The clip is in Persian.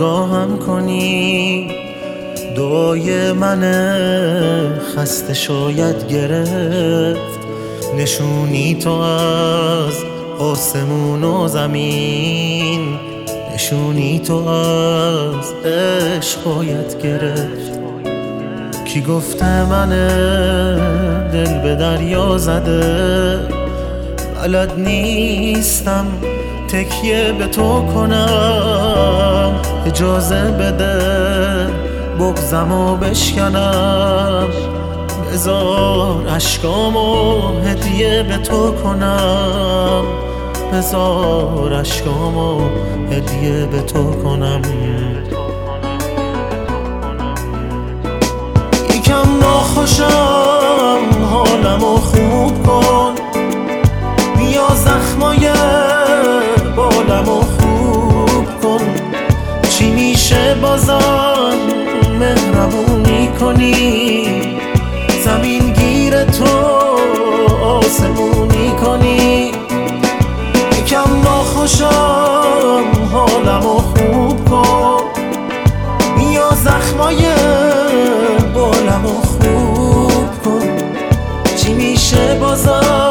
نگاهم کنی. دعای من خسته شاید گرفت. نشونی تو از آسمون و زمین. نشونی تو از عشقایت گرفت. کی گفته من دل به دریا زده؟ بلد نیستم تکیه به تو کنم. اجازه بده بغزم و بشکنم. بزار اشکامو هدیه به تو کنم. بزار اشکامو هدیه به تو کنم. یکم ناخوشم حالمو خوب کن. بیا زخمای بازان مهربونی کنی. زمین گیر تو آسمونی کنی. یکم ناخوشم حالمو خوب کن. بیا زخمای بالمو خوب کن. چی میشه بازان